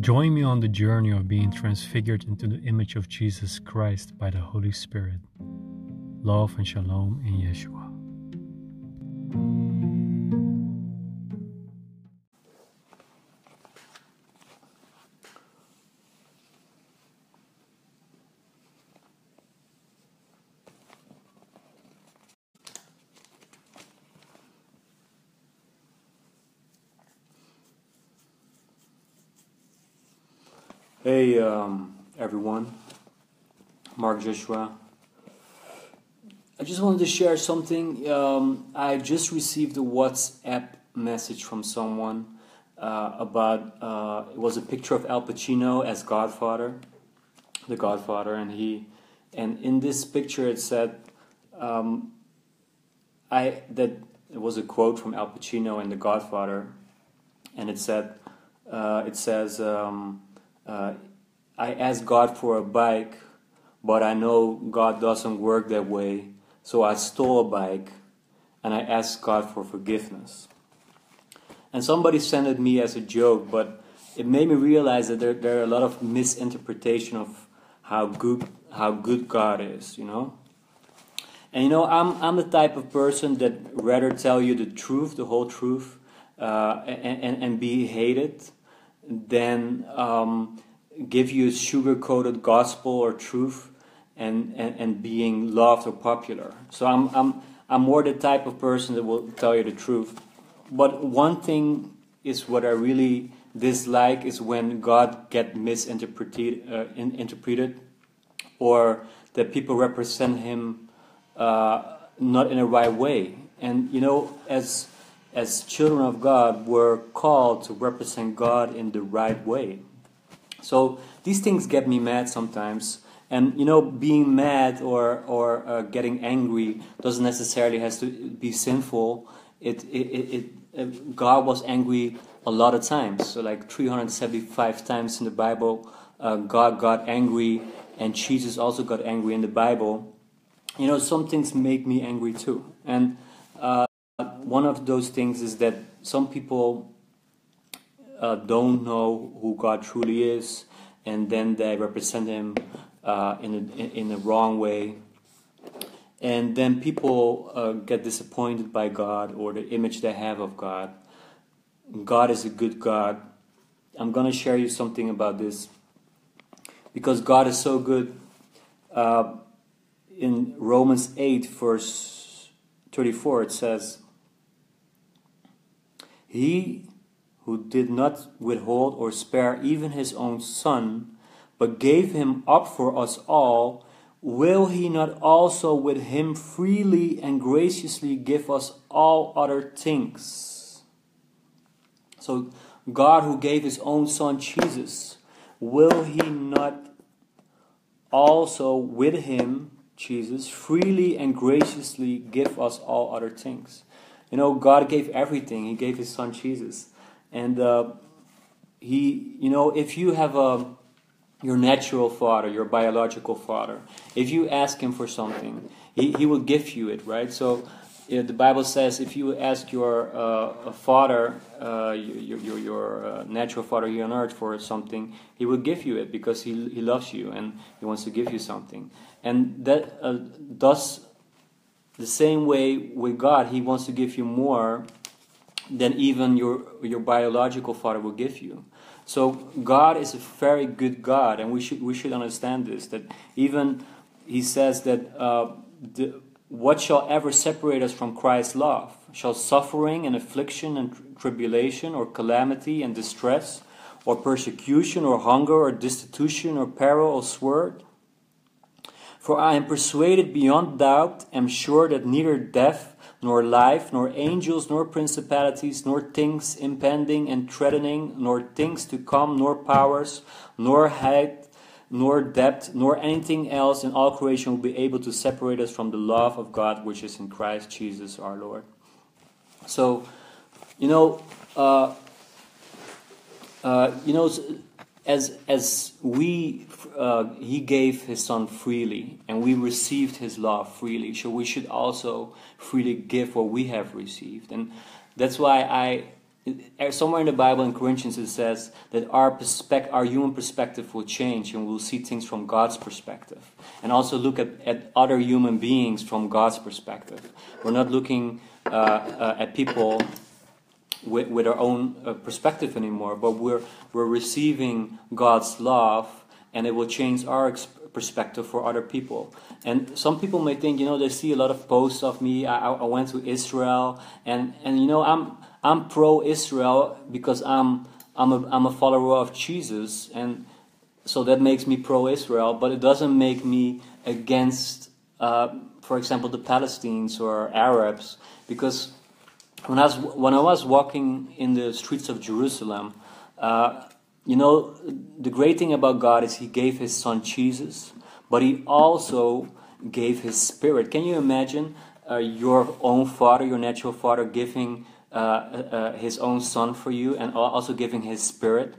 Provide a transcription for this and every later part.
Join me on the journey of being transfigured into the image of Jesus Christ by the Holy Spirit. Love and shalom in Yeshua. Hey, um, everyone. Mark Joshua. I just wanted to share something. Um, I just received a WhatsApp message from someone uh, about uh, it was a picture of Al Pacino as Godfather, the Godfather, and he, and in this picture it said, um, I that it was a quote from Al Pacino in The Godfather, and it said, uh, it says. Um, uh, I asked God for a bike, but I know God doesn't work that way, so I stole a bike and I asked God for forgiveness. And somebody sent it me as a joke, but it made me realize that there, there are a lot of misinterpretation of how good how good God is, you know. And you know, I'm I'm the type of person that rather tell you the truth, the whole truth, uh, and, and, and be hated than um, give you sugar coated gospel or truth and, and, and being loved or popular. So I'm, I'm, I'm more the type of person that will tell you the truth. But one thing is what I really dislike is when God get misinterpreted, uh, in, interpreted or that people represent him uh, not in a right way. And you know, as as children of God, we're called to represent God in the right way. So these things get me mad sometimes. And you know, being mad or or uh, getting angry doesn't necessarily has to be sinful. It, it, it, it, God was angry a lot of times. So like 375 times in the Bible, uh, God got angry, and Jesus also got angry in the Bible. You know, some things make me angry too. And uh, one of those things is that some people uh, don't know who God truly is, and then they represent Him uh, in, a, in a wrong way. And then people uh, get disappointed by God or the image they have of God. God is a good God. I'm to share you something about this. Because God is so good. Uh, in Romans 8, verse 34, it says, He who did not withhold or spare even his own son, but gave him up for us all, will he not also with him freely and graciously give us all other things? So, God, who gave his own son Jesus, will he not also with him, Jesus, freely and graciously give us all other things? You know, God gave everything, he gave his son Jesus. And uh, he, you know, if you have a your natural father, your biological father, if you ask him for something, he, he will give you it, right? So you know, the Bible says if you ask your uh, father, uh, your, your, your uh, natural father here on earth for something, he will give you it because he, he loves you and he wants to give you something. And that uh, does the same way with God, he wants to give you more than even your, your biological father will give you. So God is a very good God, and we should, we should understand this. That even He says that uh, the, what shall ever separate us from Christ's love? Shall suffering and affliction and tribulation, or calamity and distress, or persecution, or hunger, or destitution, or peril, or sword? For I am persuaded beyond doubt, am sure that neither death, nor life, nor angels, nor principalities, nor things impending and threatening, nor things to come, nor powers, nor height, nor depth, nor anything else in all creation will be able to separate us from the love of God which is in Christ Jesus our Lord. So, you know, uh, uh, you know, as as we uh, he gave his son freely and we received his love freely so we should also freely give what we have received and that's why i somewhere in the Bible in Corinthians it says that our perspective, our human perspective will change and we'll see things from God's perspective. And also look at, at other human beings from God's perspective. We're not looking uh, uh, at people with, with our own uh, perspective anymore, but we're, we're receiving God's love and it will change our perspective for other people. And some people may think, you know, they see a lot of posts of me. I, I went to Israel, and, and you know, I'm I'm pro-Israel because I'm I'm a, I'm a follower of Jesus, and so that makes me pro-Israel. But it doesn't make me against, uh, for example, the Palestinians or Arabs, because when I was when I was walking in the streets of Jerusalem, uh, you know, the great thing about God is He gave His Son Jesus, but He also gave His Spirit. Can you imagine uh, your own father, your natural father, giving uh, uh, his own Son for you and also giving His Spirit.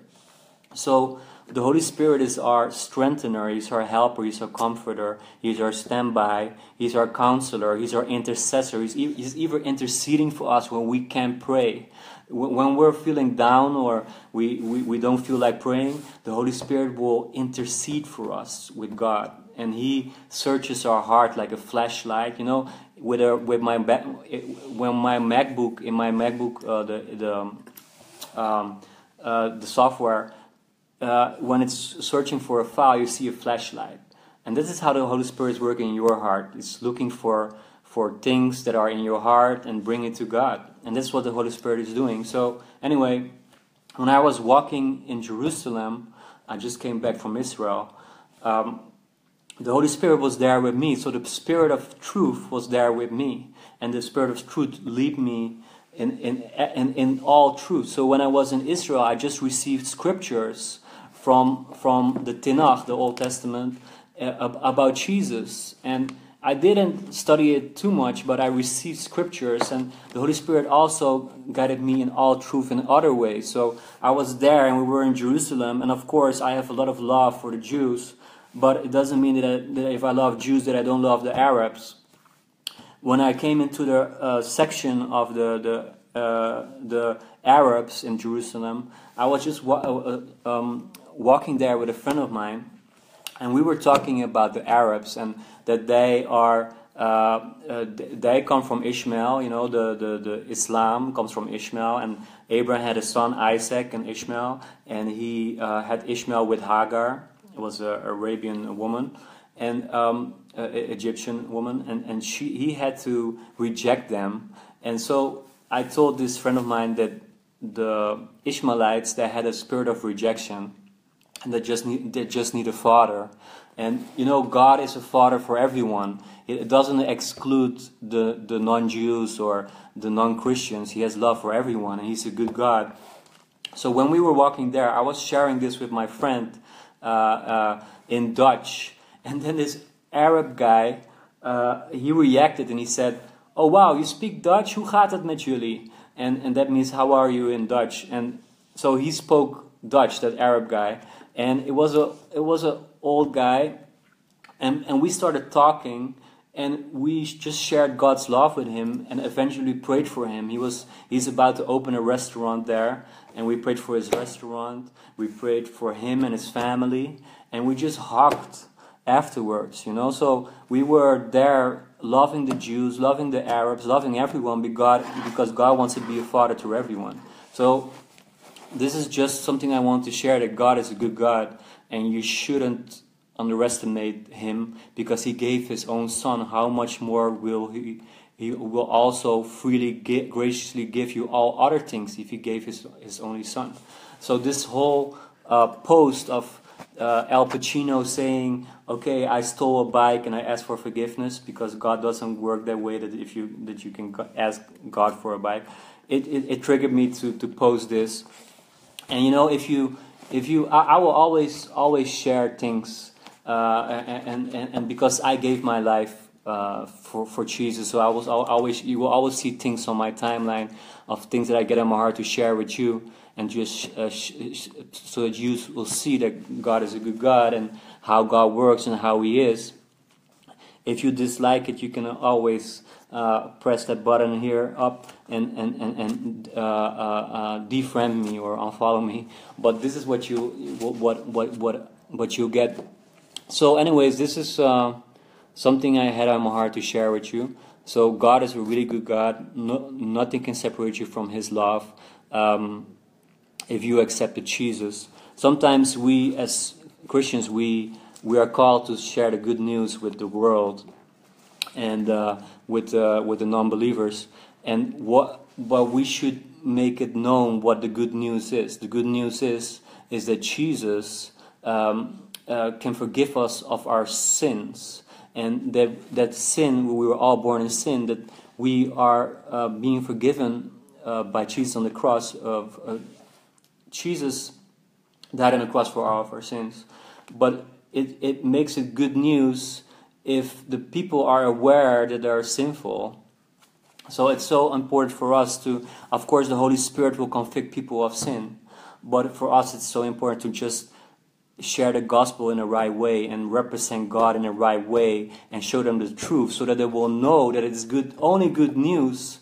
So the Holy Spirit is our strengthener, He's our helper, He's our comforter, He's our standby, He's our counselor, He's our intercessor. He's, he's even interceding for us when we can't pray. When we're feeling down or we, we, we don't feel like praying, the Holy Spirit will intercede for us with God. And He searches our heart like a flashlight. You know, with a, with my when my MacBook in my MacBook uh, the the um, uh, the software uh, when it's searching for a file you see a flashlight and this is how the Holy Spirit is working in your heart it's looking for for things that are in your heart and bring it to God and that's what the Holy Spirit is doing so anyway when I was walking in Jerusalem I just came back from Israel um, the Holy Spirit was there with me. So the Spirit of truth was there with me. And the Spirit of truth lead me in, in, in, in all truth. So when I was in Israel, I just received scriptures from, from the Tanakh, the Old Testament, uh, about Jesus. And I didn't study it too much, but I received scriptures, and the Holy Spirit also guided me in all truth in other ways. So I was there, and we were in Jerusalem, and of course, I have a lot of love for the Jews but it doesn't mean that, I, that if I love Jews that I don't love the Arabs. When I came into the uh, section of the the uh, the Arabs in Jerusalem, I was just uh, uh, um, walking there with a friend of mine, and we were talking about the Arabs and that they are. Uh, uh, they come from Ishmael, you know, the, the, the Islam comes from Ishmael, and Abraham had a son, Isaac, and Ishmael, and he had Ishmael with Hagar, it was an Arabian woman and um, Egyptian woman, and, and she, he had to reject them. And so I told this friend of mine that the Ishmaelites they had a spirit of rejection, and they just need they just need a father. And you know, God is a father for everyone. It doesn't exclude the, the non-Jews or the non-Christians. He has love for everyone, and He's a good God. So when we were walking there, I was sharing this with my friend, uh, uh, in Dutch. And then this Arab guy, uh, he reacted and he said, Oh wow, you speak Dutch? Hoe gaat het met jullie? And, and that means, How are you in Dutch? And so he spoke Dutch, that Arab guy. And it was a it was an old guy, and, and we started talking, and we just shared God's love with him, and eventually prayed for him. He was he's about to open a restaurant there, and we prayed for his restaurant. We prayed for him and his family, and we just hugged afterwards, you know. So we were there loving the Jews, loving the Arabs, loving everyone because God wants to be a father to everyone. So this is just something I want to share that God is a good God, and you shouldn't underestimate him because he gave his own son. How much more will he? He will also freely, graciously give you all other things if He gave His, his only Son. So, this whole uh, post of uh, Al Pacino saying, "Okay, I stole a bike and I asked for forgiveness because God doesn't work that way that if you that you can ask God for a bike," it, it, it triggered me to to post this. And you know, if you if you, I, I will always always share things, uh, and, and and because I gave my life uh, for for Jesus. So I was always you will always see things on my timeline of things that I get in my heart to share with you, and just uh, so that you will see that God is a good God and how God works and how He is. If you dislike it, you can always uh, press that button here up and and and, and uh, uh, uh, defriend me or unfollow me. But this is what you what what what what you get. So, anyways, this is uh, something I had on my heart to share with you. So, God is a really good God. No, nothing can separate you from His love um, if you accepted Jesus. Sometimes we, as Christians, we we are called to share the good news with the world and uh, with uh, with the non-believers. And what but we should make it known what the good news is. The good news is is that Jesus um, uh, can forgive us of our sins, and that that sin we were all born in sin. That we are uh, being forgiven uh, by Jesus on the cross. Of uh, Jesus died on the cross for all of our sins, but it, it makes it good news if the people are aware that they are sinful. So it's so important for us to, of course, the Holy Spirit will convict people of sin, but for us it's so important to just share the gospel in the right way and represent God in the right way and show them the truth so that they will know that it's good only good news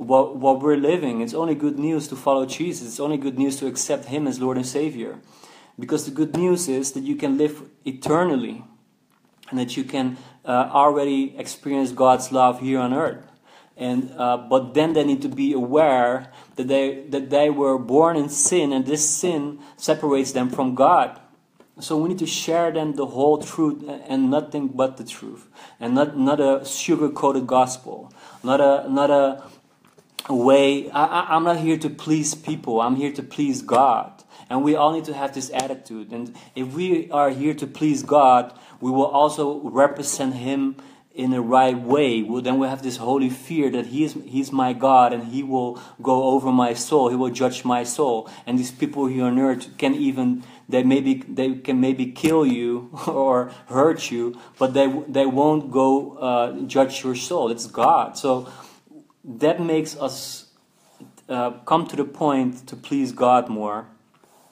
what, what we're living. It's only good news to follow Jesus. It's only good news to accept Him as Lord and Savior. Because the good news is that you can live eternally and that you can uh, already experience God's love here on earth. And, uh, but then they need to be aware that they, that they were born in sin and this sin separates them from God. So we need to share them the whole truth and nothing but the truth. And not, not a sugar coated gospel. Not a, not a way, I, I'm not here to please people, I'm here to please God. And we all need to have this attitude. And if we are here to please God, we will also represent Him in the right way. Well, then we have this holy fear that He is He's my God and He will go over my soul. He will judge my soul. And these people here on earth can even they maybe they can maybe kill you or hurt you, but they they won't go uh, judge your soul. It's God. So that makes us uh, come to the point to please God more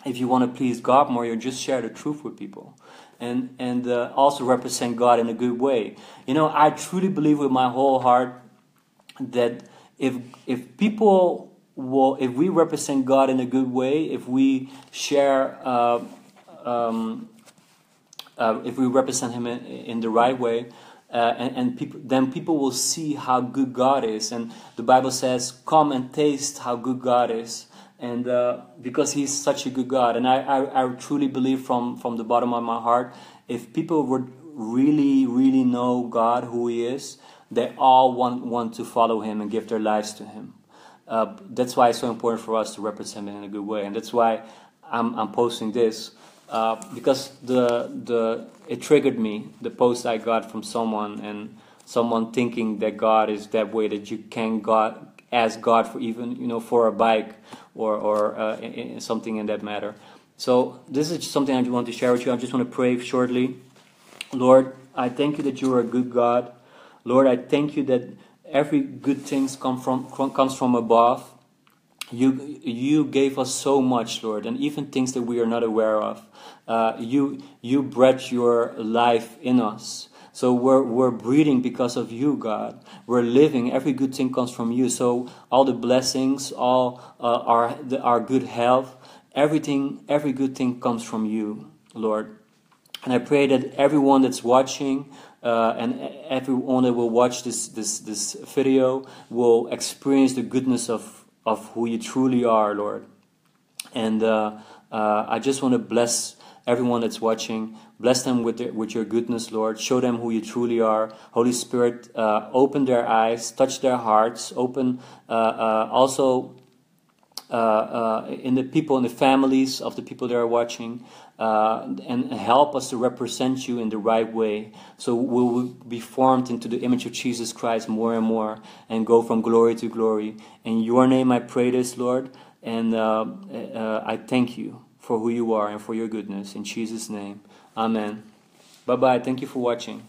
if you want to please God more, you just share the truth with people. And, and uh, also represent God in a good way. You know, I truly believe with my whole heart that if, if people will, if we represent God in a good way, if we share, uh, um, uh, if we represent Him in, in the right way, uh, and, and people, then people will see how good God is. And the Bible says, Come and taste how good God is and uh, because he's such a good God. And I, I, I, truly believe from, from the bottom of my heart, if people would really, really know God, who He is, they all want, want to follow Him and give their lives to Him. Uh, that's why it's so important for us to represent Him in a good way. And that's why I'm, I'm posting this. Uh, because the, the, it triggered me, the post I got from someone, and someone thinking that God is that way, that you can God, ask God for even, you know, for a bike or, or uh, in, in something in that matter. So this is something I want to share with you. I just want to pray shortly. Lord, I thank you that you are a good God. Lord, I thank you that every good thing come from, comes from above. You, you gave us so much, Lord, and even things that we are not aware of. Uh, you, you bred your life in us. So we're, we're breathing because of you, God. We're living. Every good thing comes from you. So all the blessings, all uh, our, the, our good health, everything, every good thing comes from you, Lord. And I pray that everyone that's watching uh, and everyone that will watch this, this, this video will experience the goodness of, of who you truly are, Lord. And uh, uh I just want to bless everyone that's watching. Bless them with, their, with your goodness, Lord. Show them who you truly are. Holy Spirit, uh, open their eyes, touch their hearts, open uh, uh, also uh, uh, in the people, in the families of the people that are watching, uh, and help us to represent you in the right way. So we will be formed into the image of Jesus Christ more and more and go from glory to glory. In your name I pray this, Lord, and I thank you for who you are and for your goodness. In Jesus' name, Amen. Bye bye. Thank you for watching.